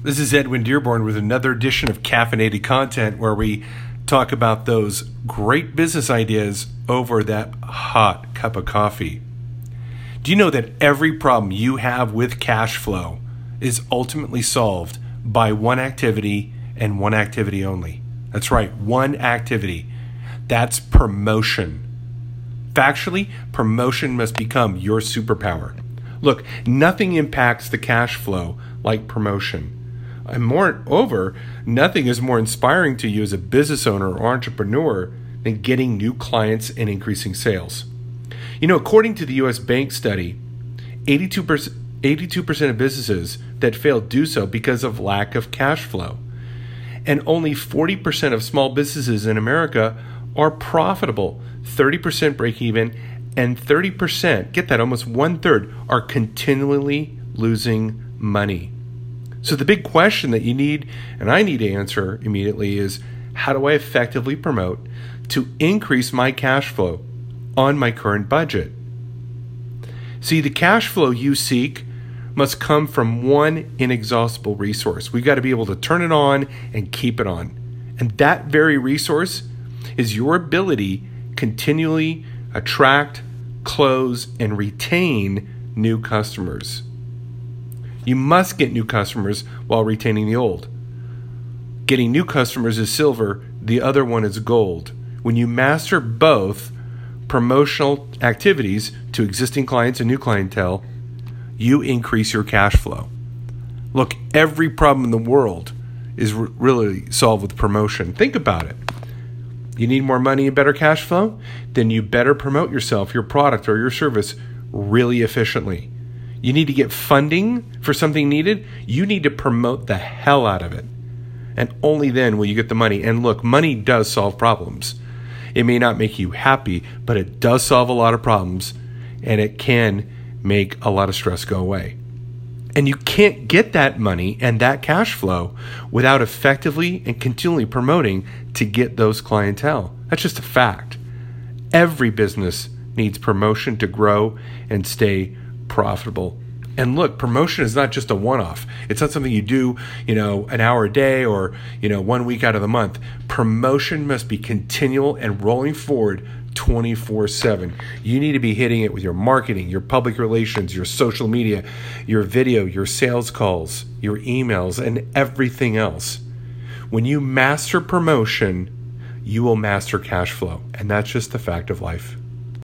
This is Edwin Dearborn with another edition of Caffeinated Content where we talk about those great business ideas over that hot cup of coffee. Do you know that every problem you have with cash flow is ultimately solved by one activity and one activity only? That's right, one activity. That's promotion. Factually, promotion must become your superpower. Look, nothing impacts the cash flow like promotion. And moreover, nothing is more inspiring to you as a business owner or entrepreneur than getting new clients and increasing sales. You know, according to the US Bank study, 82%, 82% of businesses that fail do so because of lack of cash flow. And only 40% of small businesses in America are profitable, 30% break even, and 30%, get that, almost one third, are continually losing money. So the big question that you need and I need to answer immediately is how do I effectively promote to increase my cash flow on my current budget? See, the cash flow you seek must come from one inexhaustible resource. We've got to be able to turn it on and keep it on. And that very resource is your ability continually attract, close, and retain new customers. You must get new customers while retaining the old. Getting new customers is silver, the other one is gold. When you master both promotional activities to existing clients and new clientele, you increase your cash flow. Look, every problem in the world is re- really solved with promotion. Think about it. You need more money and better cash flow? Then you better promote yourself, your product, or your service really efficiently you need to get funding for something needed, you need to promote the hell out of it. And only then will you get the money. And look, money does solve problems. It may not make you happy, but it does solve a lot of problems and it can make a lot of stress go away. And you can't get that money and that cash flow without effectively and continually promoting to get those clientele. That's just a fact. Every business needs promotion to grow and stay profitable. And look, promotion is not just a one off. It's not something you do, you know, an hour a day or, you know, one week out of the month. Promotion must be continual and rolling forward 24 7. You need to be hitting it with your marketing, your public relations, your social media, your video, your sales calls, your emails, and everything else. When you master promotion, you will master cash flow. And that's just the fact of life.